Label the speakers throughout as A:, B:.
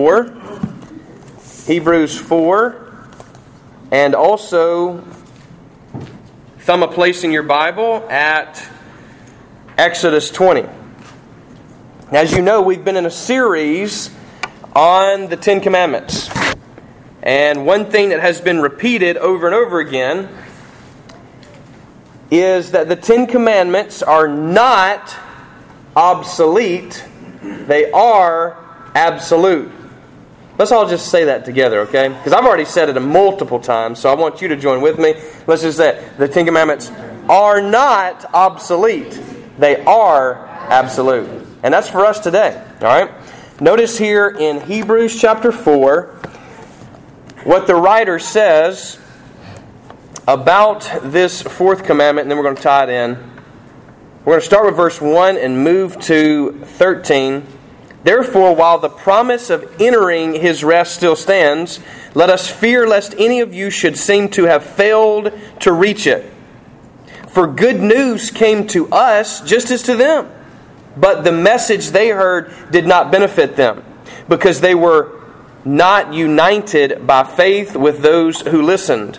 A: 4. Hebrews 4. And also, thumb a place in your Bible at Exodus 20. As you know, we've been in a series on the Ten Commandments. And one thing that has been repeated over and over again is that the Ten Commandments are not obsolete, they are absolute. Let's all just say that together, okay? Because I've already said it a multiple times, so I want you to join with me. Let's just say it. the Ten Commandments are not obsolete, they are absolute. And that's for us today, all right? Notice here in Hebrews chapter 4 what the writer says about this fourth commandment, and then we're going to tie it in. We're going to start with verse 1 and move to 13. Therefore, while the promise of entering his rest still stands, let us fear lest any of you should seem to have failed to reach it. For good news came to us just as to them, but the message they heard did not benefit them, because they were not united by faith with those who listened.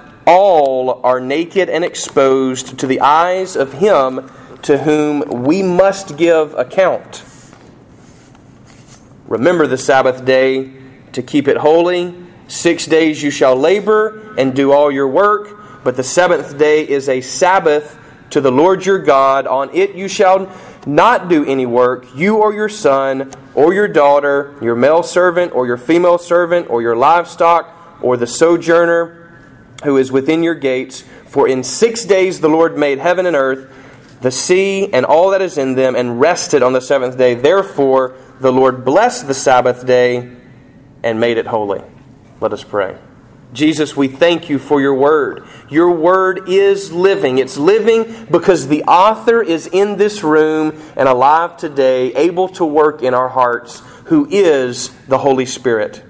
A: all are naked and exposed to the eyes of him to whom we must give account. Remember the Sabbath day to keep it holy. Six days you shall labor and do all your work, but the seventh day is a Sabbath to the Lord your God. On it you shall not do any work, you or your son, or your daughter, your male servant, or your female servant, or your livestock, or the sojourner who is within your gates. For in six days the Lord made heaven and earth, the sea, and all that is in them, and rested on the seventh day. Therefore the Lord blessed the Sabbath day and made it holy. Let us pray. Jesus, we thank you for your word. Your word is living. It's living because the author is in this room and alive today, able to work in our hearts, who is the Holy Spirit.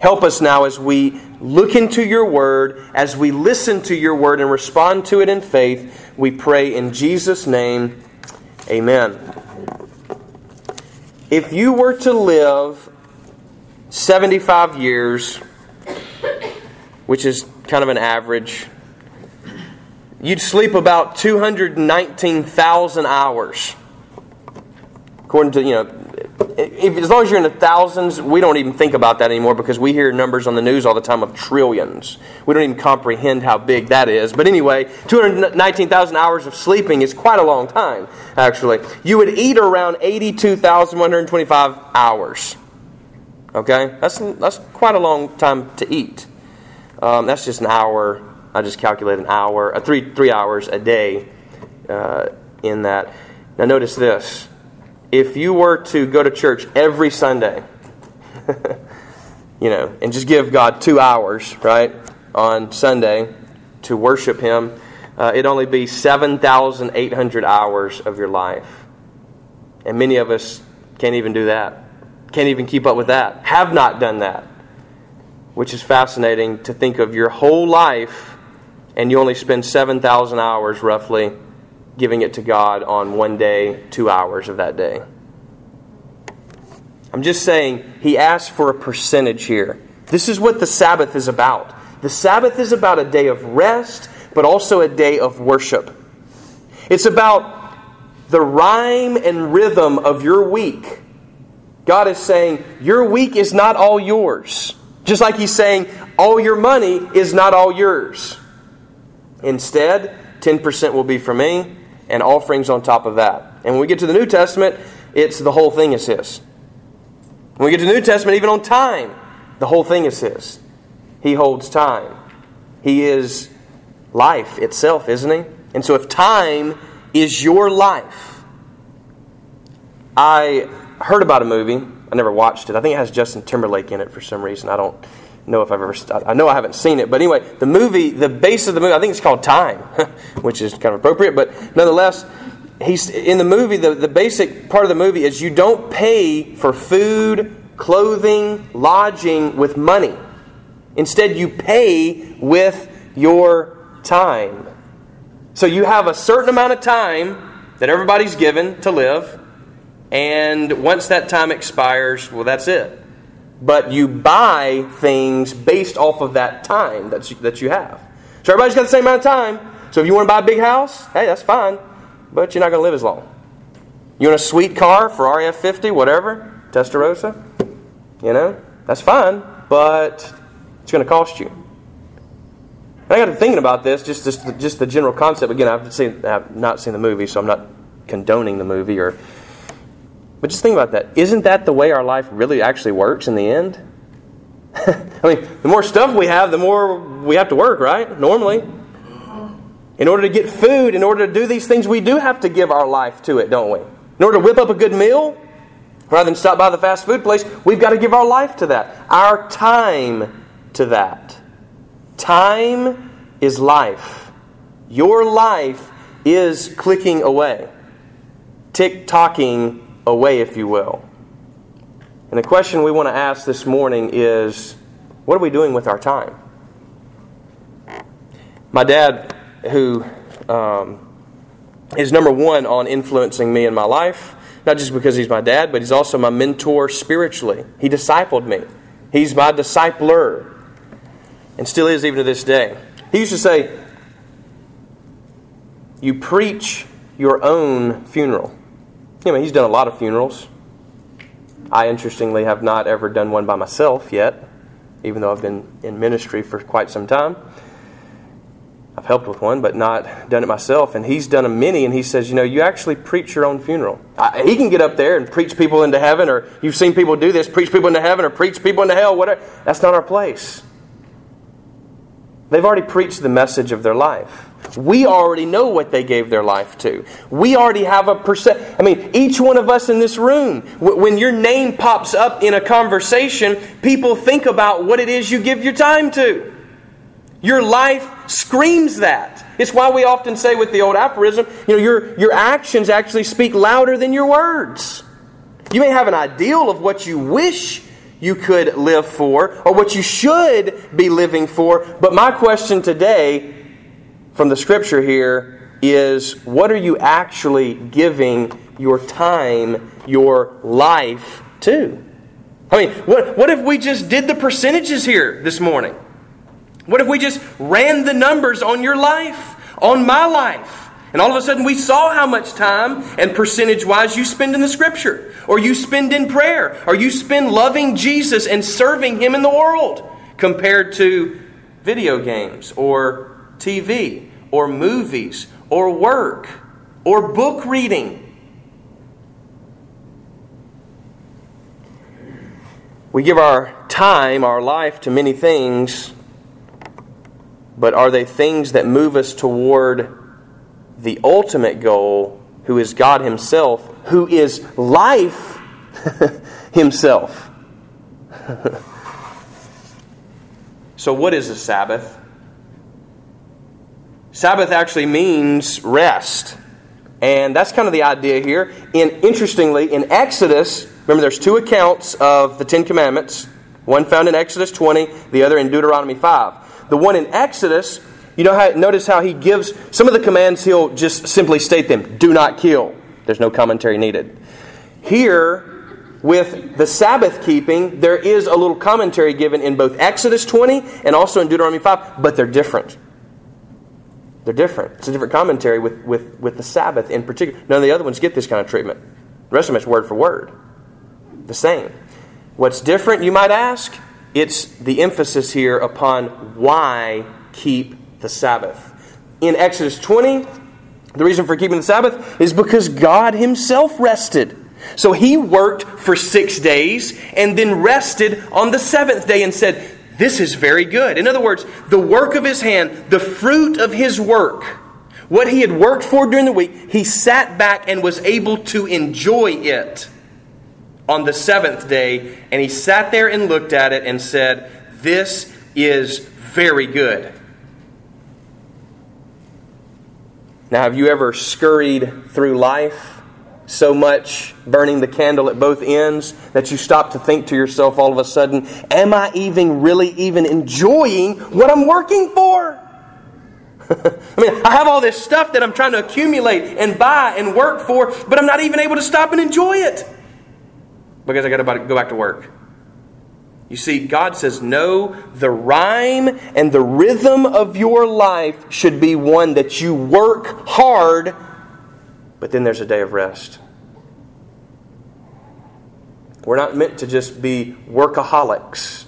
A: Help us now as we look into your word, as we listen to your word and respond to it in faith. We pray in Jesus' name. Amen. If you were to live 75 years, which is kind of an average. You'd sleep about 219,000 hours. According to, you know, if, as long as you're in the thousands, we don't even think about that anymore because we hear numbers on the news all the time of trillions. We don't even comprehend how big that is. But anyway, 219,000 hours of sleeping is quite a long time, actually. You would eat around 82,125 hours. Okay? That's, that's quite a long time to eat. Um, that's just an hour. I just calculate an hour, uh, three three hours a day uh, in that. Now notice this: if you were to go to church every Sunday, you know, and just give God two hours, right, on Sunday to worship Him, uh, it'd only be seven thousand eight hundred hours of your life, and many of us can't even do that can't even keep up with that. Have not done that. Which is fascinating to think of your whole life and you only spend 7,000 hours roughly giving it to God on one day, two hours of that day. I'm just saying, he asked for a percentage here. This is what the Sabbath is about. The Sabbath is about a day of rest, but also a day of worship. It's about the rhyme and rhythm of your week. God is saying, Your week is not all yours. Just like He's saying, All your money is not all yours. Instead, 10% will be for me, and offerings on top of that. And when we get to the New Testament, it's the whole thing is His. When we get to the New Testament, even on time, the whole thing is His. He holds time. He is life itself, isn't He? And so if time is your life, I heard about a movie. I never watched it. I think it has Justin Timberlake in it for some reason. I don't know if I've ever. I know I haven't seen it, but anyway, the movie, the base of the movie, I think it's called Time, which is kind of appropriate. But nonetheless, he's in the movie. The, the basic part of the movie is you don't pay for food, clothing, lodging with money. Instead, you pay with your time. So you have a certain amount of time that everybody's given to live, and once that time expires, well, that's it but you buy things based off of that time that you, that you have. So everybody's got the same amount of time. So if you want to buy a big house, hey, that's fine, but you're not going to live as long. You want a sweet car, Ferrari F50, whatever, Testarossa, you know, that's fine, but it's going to cost you. And I got to thinking about this, just, just, just the general concept. Again, I've, seen, I've not seen the movie, so I'm not condoning the movie or but just think about that. Isn't that the way our life really actually works in the end? I mean, the more stuff we have, the more we have to work, right? Normally. In order to get food, in order to do these things, we do have to give our life to it, don't we? In order to whip up a good meal, rather than stop by the fast food place, we've got to give our life to that. Our time to that. Time is life. Your life is clicking away, tick tocking away, if you will. And the question we want to ask this morning is what are we doing with our time? My dad, who um, is number one on influencing me in my life, not just because he's my dad, but he's also my mentor spiritually. He discipled me, he's my discipler, and still is even to this day. He used to say, You preach your own funeral. Anyway, he's done a lot of funerals. I, interestingly, have not ever done one by myself yet, even though I've been in ministry for quite some time. I've helped with one, but not done it myself. And he's done a many, and he says, you know, you actually preach your own funeral. I, he can get up there and preach people into heaven, or you've seen people do this, preach people into heaven, or preach people into hell, whatever. That's not our place. They've already preached the message of their life. We already know what they gave their life to. We already have a percent. I mean, each one of us in this room, when your name pops up in a conversation, people think about what it is you give your time to. Your life screams that. It's why we often say with the old aphorism, you know, your, your actions actually speak louder than your words. You may have an ideal of what you wish you could live for or what you should be living for, but my question today from the scripture here is what are you actually giving your time, your life to? I mean, what, what if we just did the percentages here this morning? What if we just ran the numbers on your life, on my life? And all of a sudden we saw how much time and percentage wise you spend in the scripture, or you spend in prayer, or you spend loving Jesus and serving Him in the world compared to video games or TV or movies or work or book reading. We give our time, our life to many things, but are they things that move us toward the ultimate goal, who is God Himself, who is life Himself? so, what is the Sabbath? Sabbath actually means rest. And that's kind of the idea here. In interestingly, in Exodus Remember, there's two accounts of the Ten Commandments. One found in Exodus 20, the other in Deuteronomy 5. The one in Exodus, you know how notice how he gives some of the commands he'll just simply state them. Do not kill. There's no commentary needed. Here, with the Sabbath keeping, there is a little commentary given in both Exodus 20 and also in Deuteronomy 5, but they're different. They're different. It's a different commentary with, with, with the Sabbath in particular. None of the other ones get this kind of treatment. The rest of them is word for word. The same. What's different, you might ask? It's the emphasis here upon why keep the Sabbath. In Exodus 20, the reason for keeping the Sabbath is because God Himself rested. So he worked for six days and then rested on the seventh day and said, This is very good. In other words, the work of his hand, the fruit of his work, what he had worked for during the week, he sat back and was able to enjoy it on the seventh day. And he sat there and looked at it and said, This is very good. Now, have you ever scurried through life? So much burning the candle at both ends that you stop to think to yourself all of a sudden, am I even really even enjoying what I'm working for? I mean, I have all this stuff that I'm trying to accumulate and buy and work for, but I'm not even able to stop and enjoy it because I got to go back to work. You see, God says, no, the rhyme and the rhythm of your life should be one that you work hard but then there's a day of rest. We're not meant to just be workaholics.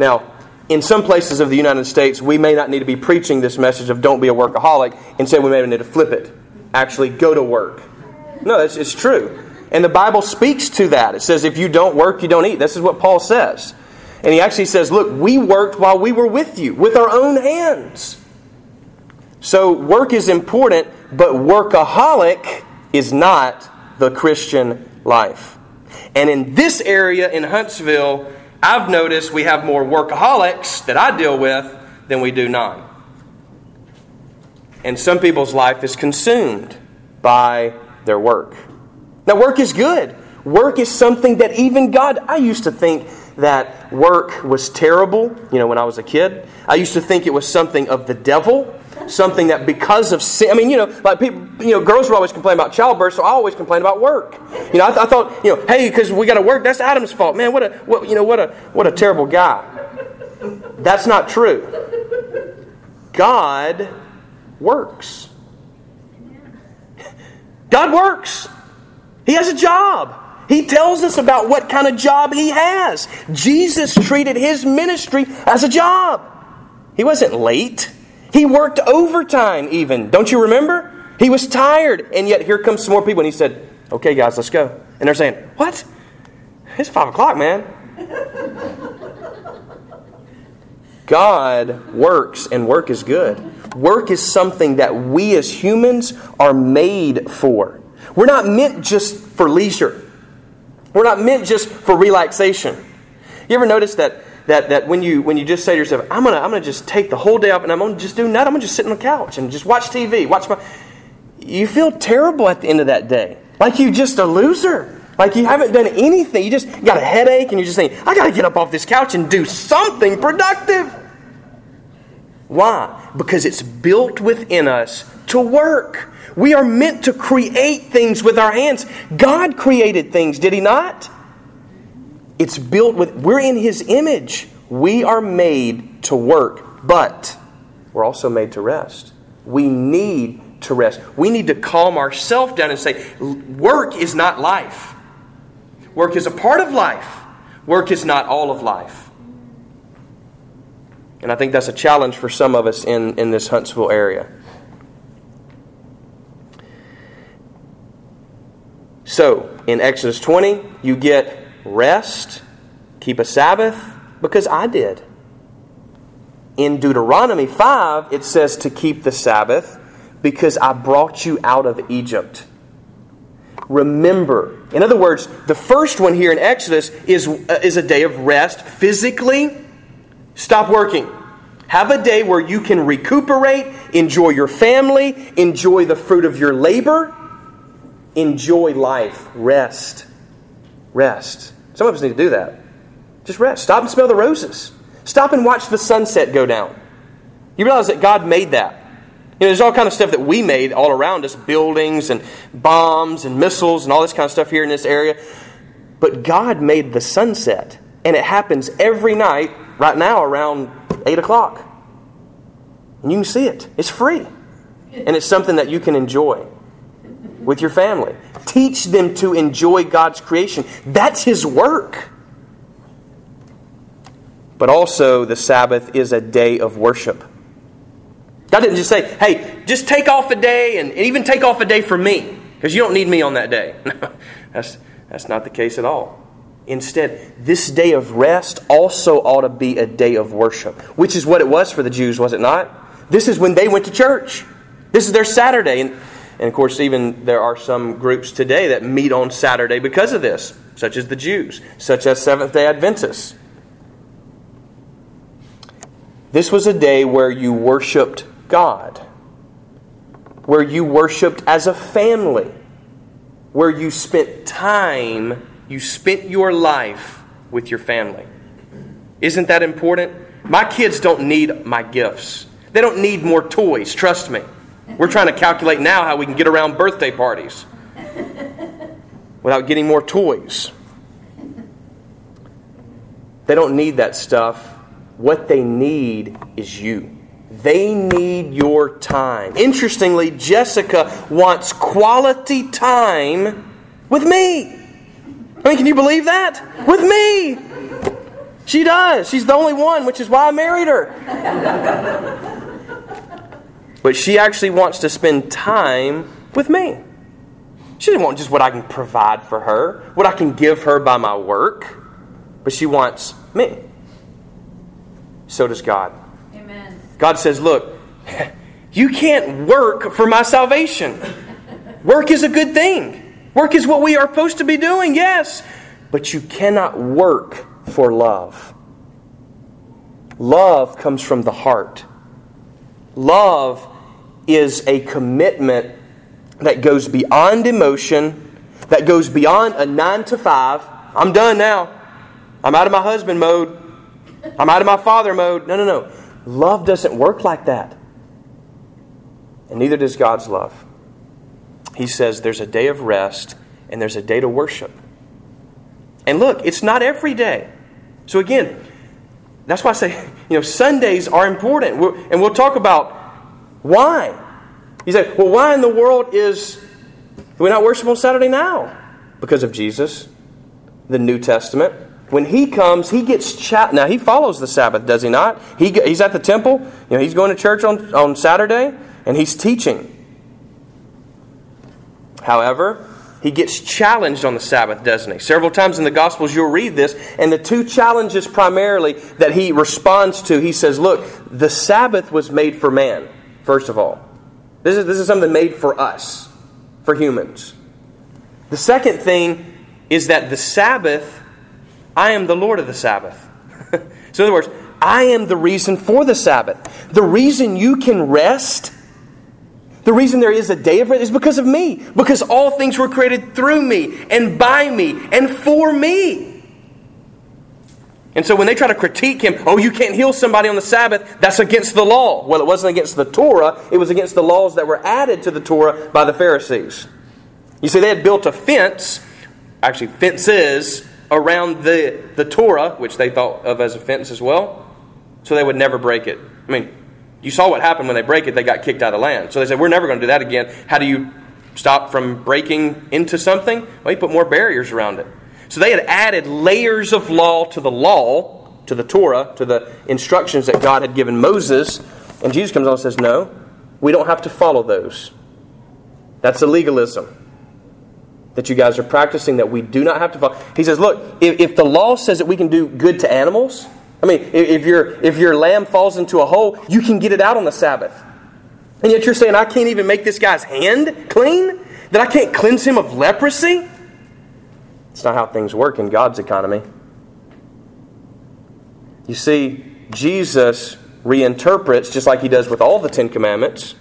A: Now, in some places of the United States, we may not need to be preaching this message of don't be a workaholic. Instead, we may need to flip it. Actually, go to work. No, it's, it's true. And the Bible speaks to that. It says, if you don't work, you don't eat. This is what Paul says. And he actually says, look, we worked while we were with you, with our own hands. So, work is important, but workaholic is not the Christian life. And in this area in Huntsville, I've noticed we have more workaholics that I deal with than we do non. And some people's life is consumed by their work. Now, work is good. Work is something that even God, I used to think that work was terrible, you know, when I was a kid. I used to think it was something of the devil something that because of sin, I mean, you know, like people, you know, girls would always complain about childbirth, so I always complain about work. You know, I, th- I thought, you know, hey, because we got to work, that's Adam's fault. Man, what a, what, you know, what a, what a terrible guy. That's not true. God works. God works. He has a job. He tells us about what kind of job he has. Jesus treated his ministry as a job. He wasn't late. He worked overtime, even. Don't you remember? He was tired, and yet here comes some more people, and he said, Okay, guys, let's go. And they're saying, What? It's five o'clock, man. God works, and work is good. Work is something that we as humans are made for. We're not meant just for leisure, we're not meant just for relaxation. You ever notice that that, that when you when you just say to yourself, I'm gonna I'm gonna just take the whole day off and I'm gonna just do nothing, I'm gonna just sit on the couch and just watch TV, watch my you feel terrible at the end of that day. Like you just a loser. Like you haven't done anything. You just got a headache and you're just saying, I gotta get up off this couch and do something productive. Why? Because it's built within us to work. We are meant to create things with our hands. God created things, did He not? It's built with, we're in His image. We are made to work, but we're also made to rest. We need to rest. We need to calm ourselves down and say, work is not life. Work is a part of life. Work is not all of life. And I think that's a challenge for some of us in, in this Huntsville area. So, in Exodus 20, you get rest, keep a Sabbath, because I did. In Deuteronomy 5, it says to keep the Sabbath because I brought you out of Egypt. Remember. In other words, the first one here in Exodus is, uh, is a day of rest physically. Stop working. Have a day where you can recuperate, enjoy your family, enjoy the fruit of your labor, enjoy life, rest Rest. Some of us need to do that. Just rest. Stop and smell the roses. Stop and watch the sunset go down. You realize that God made that. You know, there's all kind of stuff that we made all around us, buildings and bombs and missiles and all this kind of stuff here in this area. But God made the sunset. And it happens every night, right now, around 8 o'clock. And you can see it. It's free. And it's something that you can enjoy with your family. Teach them to enjoy God's creation. That's His work. But also, the Sabbath is a day of worship. God didn't just say, hey, just take off a day and even take off a day for me, because you don't need me on that day. that's, that's not the case at all. Instead, this day of rest also ought to be a day of worship, which is what it was for the Jews, was it not? This is when they went to church. This is their Saturday. And, and of course, even there are some groups today that meet on Saturday because of this, such as the Jews, such as Seventh day Adventists. This was a day where you worshiped God, where you worshiped as a family, where you spent time, you spent your life with your family. Isn't that important? My kids don't need my gifts. They don't need more toys, trust me. We're trying to calculate now how we can get around birthday parties without getting more toys. They don't need that stuff. What they need is you. They need your time. Interestingly, Jessica wants quality time with me. I mean, can you believe that? With me. She does. She's the only one, which is why I married her. but she actually wants to spend time with me. She doesn't want just what I can provide for her, what I can give her by my work, but she wants me. So does God. Amen. God says, Look, you can't work for my salvation. Work is a good thing. Work is what we are supposed to be doing, yes. But you cannot work for love. Love comes from the heart. Love is a commitment that goes beyond emotion, that goes beyond a nine to five. I'm done now. I'm out of my husband mode. I'm out of my father mode. No, no, no. Love doesn't work like that. And neither does God's love. He says there's a day of rest and there's a day to worship. And look, it's not every day. So again, that's why I say, you know, Sundays are important. and we'll talk about why. You say, well, why in the world is we not worship on Saturday now? Because of Jesus, the New Testament, when he comes, he gets chat. Now he follows the Sabbath, does he not? He, he's at the temple. You know, he's going to church on, on Saturday, and he's teaching. However, he gets challenged on the Sabbath, doesn't he? Several times in the Gospels, you'll read this, and the two challenges primarily that he responds to, he says, "Look, the Sabbath was made for man. First of all, this is this is something made for us, for humans. The second thing is that the Sabbath." I am the Lord of the Sabbath. so, in other words, I am the reason for the Sabbath. The reason you can rest, the reason there is a day of rest is because of me. Because all things were created through me and by me and for me. And so when they try to critique him, oh, you can't heal somebody on the Sabbath, that's against the law. Well, it wasn't against the Torah, it was against the laws that were added to the Torah by the Pharisees. You see, they had built a fence, actually, fences around the, the Torah, which they thought of as a fence as well, so they would never break it. I mean, you saw what happened when they break it, they got kicked out of land. So they said, We're never going to do that again. How do you stop from breaking into something? Well, you put more barriers around it. So they had added layers of law to the law, to the Torah, to the instructions that God had given Moses. And Jesus comes on and says, No, we don't have to follow those. That's a legalism that you guys are practicing that we do not have to follow. He says, look, if, if the law says that we can do good to animals, I mean, if, your, if your lamb falls into a hole, you can get it out on the Sabbath. And yet you're saying, I can't even make this guy's hand clean? That I can't cleanse him of leprosy? It's not how things work in God's economy. You see, Jesus reinterprets, just like he does with all the Ten Commandments,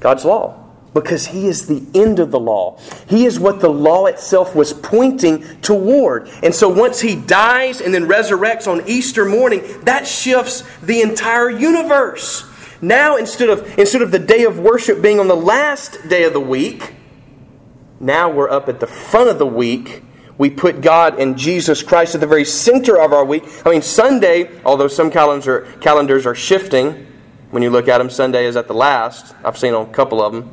A: God's law. because he is the end of the law. He is what the law itself was pointing toward. And so once he dies and then resurrects on Easter morning, that shifts the entire universe. Now instead of instead of the day of worship being on the last day of the week, now we're up at the front of the week. We put God and Jesus Christ at the very center of our week. I mean, Sunday, although some calendars are, calendars are shifting, when you look at them, Sunday is at the last. I've seen a couple of them.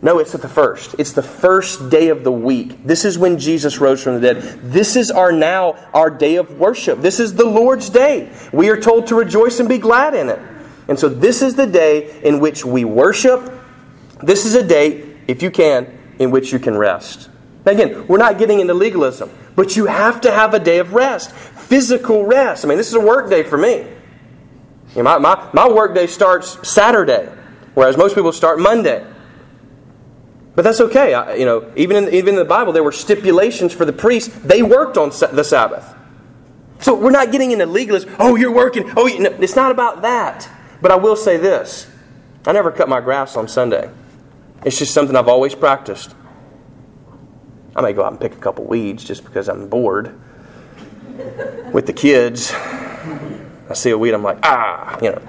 A: No, it's at the first. It's the first day of the week. This is when Jesus rose from the dead. This is our now our day of worship. This is the Lord's day. We are told to rejoice and be glad in it. And so this is the day in which we worship. This is a day, if you can, in which you can rest. Again, we're not getting into legalism, but you have to have a day of rest, physical rest. I mean, this is a work day for me. You know, my, my, my work day starts Saturday, whereas most people start Monday. But that's okay. I, you know, even in, even in the Bible, there were stipulations for the priests. They worked on the Sabbath. So we're not getting into legalism. Oh, you're working. Oh, you, no, it's not about that. But I will say this I never cut my grass on Sunday. It's just something I've always practiced. I may go out and pick a couple weeds just because I'm bored with the kids. I see a weed, I'm like, ah, you know.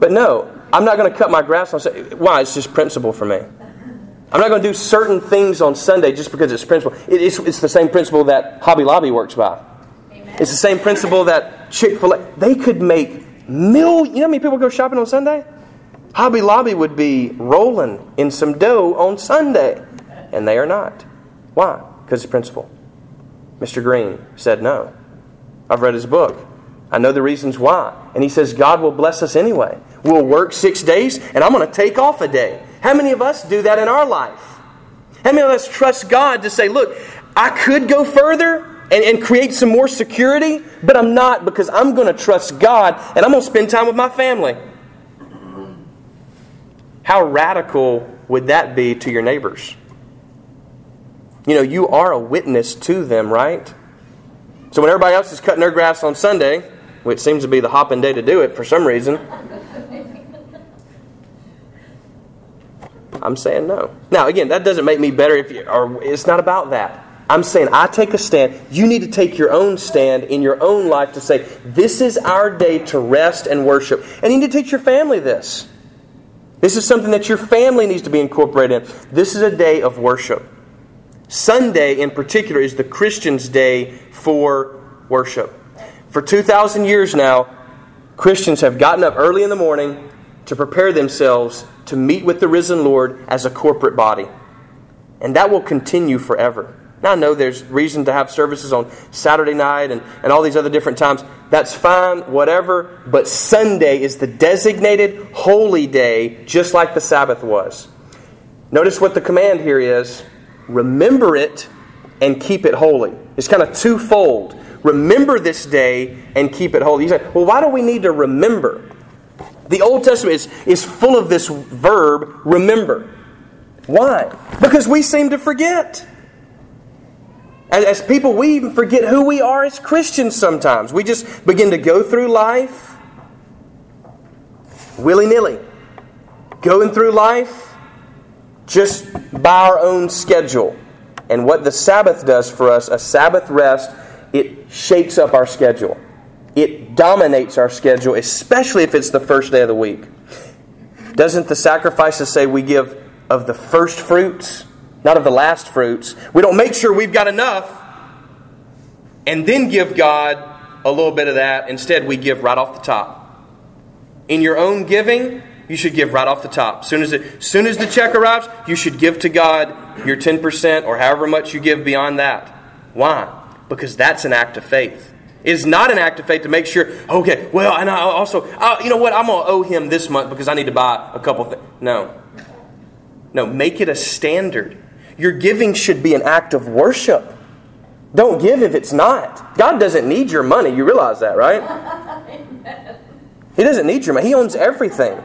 A: But no, I'm not going to cut my grass on Sunday. Why? It's just principle for me. I'm not going to do certain things on Sunday just because it's principle. it's, it's the same principle that Hobby Lobby works by. Amen. It's the same principle that Chick fil A. They could make millions. You know how many people go shopping on Sunday? Hobby Lobby would be rolling in some dough on Sunday, and they are not. Why? Because it's principle. Mr. Green said no. I've read his book. I know the reasons why. And he says God will bless us anyway. We'll work six days, and I'm going to take off a day. How many of us do that in our life? How many of us trust God to say, look, I could go further and, and create some more security, but I'm not because I'm going to trust God and I'm going to spend time with my family? How radical would that be to your neighbors? You know, you are a witness to them, right? So when everybody else is cutting their grass on Sunday, which seems to be the hopping day to do it for some reason, I'm saying no. Now, again, that doesn't make me better if you, or it's not about that. I'm saying I take a stand. You need to take your own stand in your own life to say, this is our day to rest and worship. And you need to teach your family this. This is something that your family needs to be incorporated in. This is a day of worship. Sunday, in particular, is the Christian's day for worship. For 2,000 years now, Christians have gotten up early in the morning to prepare themselves to meet with the risen Lord as a corporate body. And that will continue forever. Now, I know there's reason to have services on Saturday night and, and all these other different times. That's fine, whatever. But Sunday is the designated holy day, just like the Sabbath was. Notice what the command here is remember it and keep it holy. It's kind of twofold. Remember this day and keep it holy. You say, well, why do we need to remember? The Old Testament is, is full of this verb, remember. Why? Because we seem to forget. As, as people, we even forget who we are as Christians sometimes. We just begin to go through life willy nilly, going through life just by our own schedule. And what the Sabbath does for us, a Sabbath rest, it shakes up our schedule it dominates our schedule, especially if it's the first day of the week. Doesn't the sacrifices say we give of the first fruits, not of the last fruits? We don't make sure we've got enough and then give God a little bit of that. Instead, we give right off the top. In your own giving, you should give right off the top. Soon as, it, soon as the check arrives, you should give to God your 10% or however much you give beyond that. Why? Because that's an act of faith. It is not an act of faith to make sure, okay, well, and I also, uh, you know what, I'm going to owe him this month because I need to buy a couple things. No. No, make it a standard. Your giving should be an act of worship. Don't give if it's not. God doesn't need your money. You realize that, right? he doesn't need your money. He owns everything.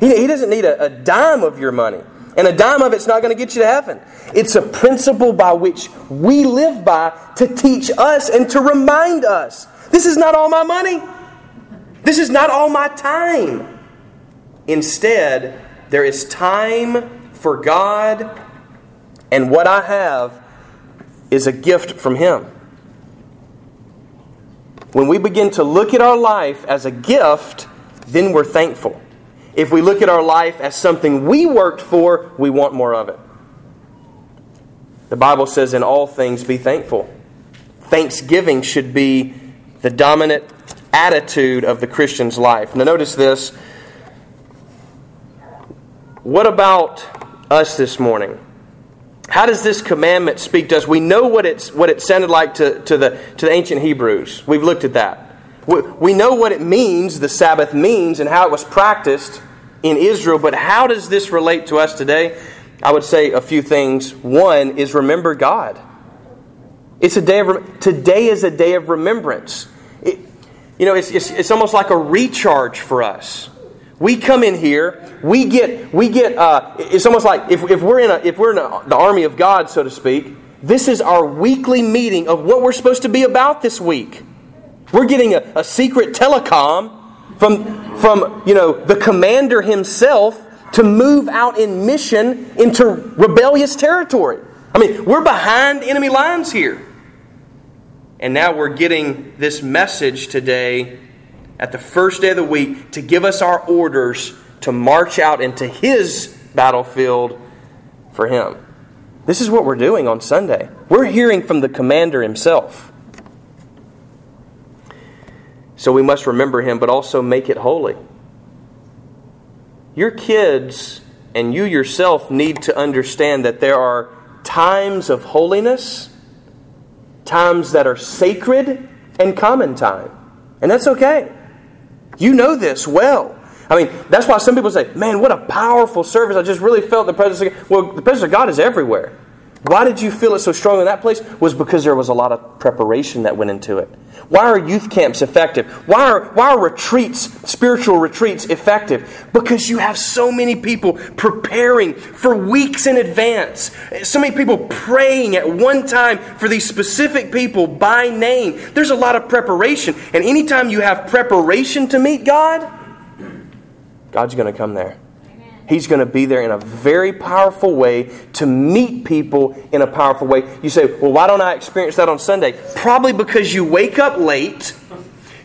A: He, he doesn't need a, a dime of your money. And a dime of it's not going to get you to heaven. It's a principle by which we live by to teach us and to remind us this is not all my money. This is not all my time. Instead, there is time for God, and what I have is a gift from Him. When we begin to look at our life as a gift, then we're thankful. If we look at our life as something we worked for, we want more of it. The Bible says, in all things, be thankful. Thanksgiving should be the dominant attitude of the Christian's life. Now, notice this. What about us this morning? How does this commandment speak to us? We know what, it's, what it sounded like to, to, the, to the ancient Hebrews. We've looked at that. We, we know what it means, the Sabbath means, and how it was practiced in Israel, but how does this relate to us today? I would say a few things. One is remember God. It's a day of today is a day of remembrance. It, you know, it's, it's, it's almost like a recharge for us. We come in here, we get, we get. Uh, it's almost like if, if we're in a, if we're in a, the army of God, so to speak. This is our weekly meeting of what we're supposed to be about this week. We're getting a, a secret telecom from from you know the commander himself to move out in mission into rebellious territory. I mean, we're behind enemy lines here. And now we're getting this message today at the first day of the week to give us our orders to march out into His battlefield for Him. This is what we're doing on Sunday. We're hearing from the commander himself. So we must remember Him, but also make it holy. Your kids and you yourself need to understand that there are times of holiness, times that are sacred, and common time. And that's okay. You know this well. I mean, that's why some people say, man, what a powerful service. I just really felt the presence of God. Well, the presence of God is everywhere. Why did you feel it so strong in that place? Was because there was a lot of preparation that went into it. Why are youth camps effective? Why are, why are retreats, spiritual retreats, effective? Because you have so many people preparing for weeks in advance. So many people praying at one time for these specific people by name. There's a lot of preparation. And anytime you have preparation to meet God, God's going to come there. He's going to be there in a very powerful way to meet people in a powerful way. You say, well, why don't I experience that on Sunday? Probably because you wake up late,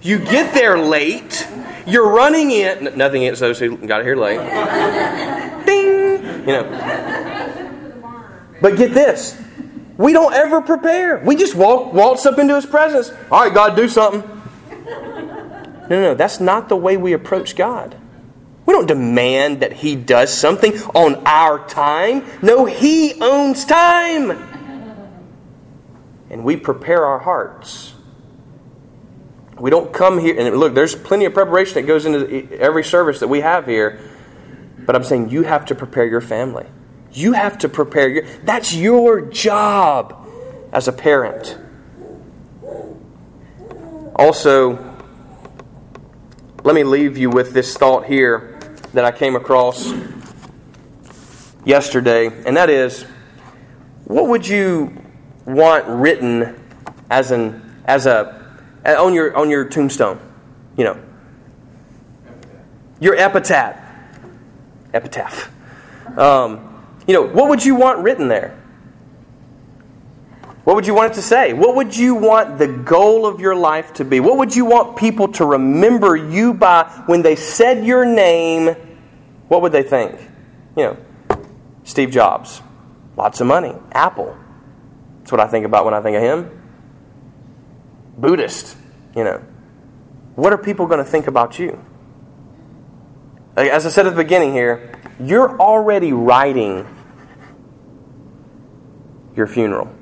A: you get there late, you're running in. Nothing against those who got here late. Ding! You know. But get this. We don't ever prepare. We just walk, waltz up into His presence. All right, God, do something. No, no, no. That's not the way we approach God. We don't demand that He does something on our time. No, He owns time. And we prepare our hearts. We don't come here, and look, there's plenty of preparation that goes into every service that we have here. But I'm saying you have to prepare your family. You have to prepare your. That's your job as a parent. Also, let me leave you with this thought here that I came across yesterday, and that is what would you want written as an as a on your on your tombstone? You know. Your epitaph. Epitaph. Um, you know, what would you want written there? What would you want it to say? What would you want the goal of your life to be? What would you want people to remember you by when they said your name? What would they think? You know, Steve Jobs, lots of money, Apple. That's what I think about when I think of him. Buddhist, you know. What are people going to think about you? As I said at the beginning here, you're already writing your funeral.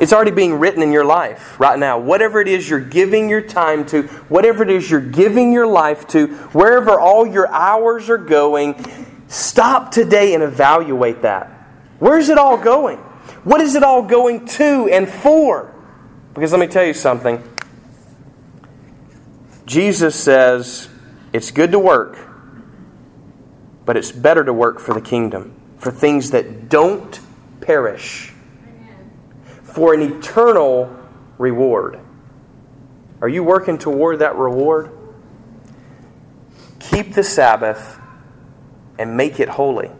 A: It's already being written in your life right now. Whatever it is you're giving your time to, whatever it is you're giving your life to, wherever all your hours are going, stop today and evaluate that. Where's it all going? What is it all going to and for? Because let me tell you something. Jesus says it's good to work, but it's better to work for the kingdom, for things that don't perish for an eternal reward. Are you working toward that reward? Keep the Sabbath and make it holy.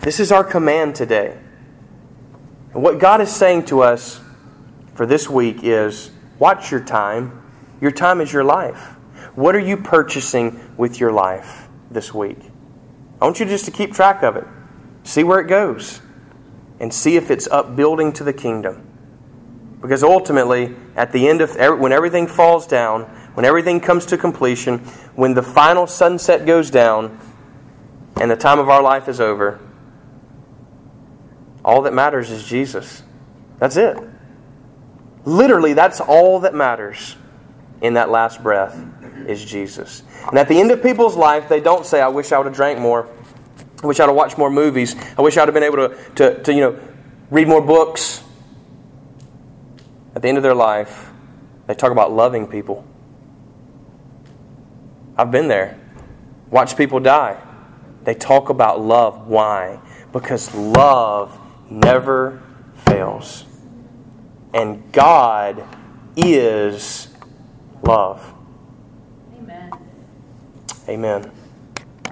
A: This is our command today. And what God is saying to us for this week is watch your time. Your time is your life. What are you purchasing with your life this week? I want you just to keep track of it. See where it goes. And see if it's upbuilding to the kingdom. Because ultimately, at the end of when everything falls down, when everything comes to completion, when the final sunset goes down and the time of our life is over, all that matters is Jesus. That's it. Literally, that's all that matters in that last breath is Jesus. And at the end of people's life, they don't say, I wish I would have drank more. I wish I'd have watched more movies. I wish I'd have been able to, to, to you know, read more books. At the end of their life, they talk about loving people. I've been there. Watch people die. They talk about love. Why? Because love never fails. And God is love.
B: Amen.
A: Amen.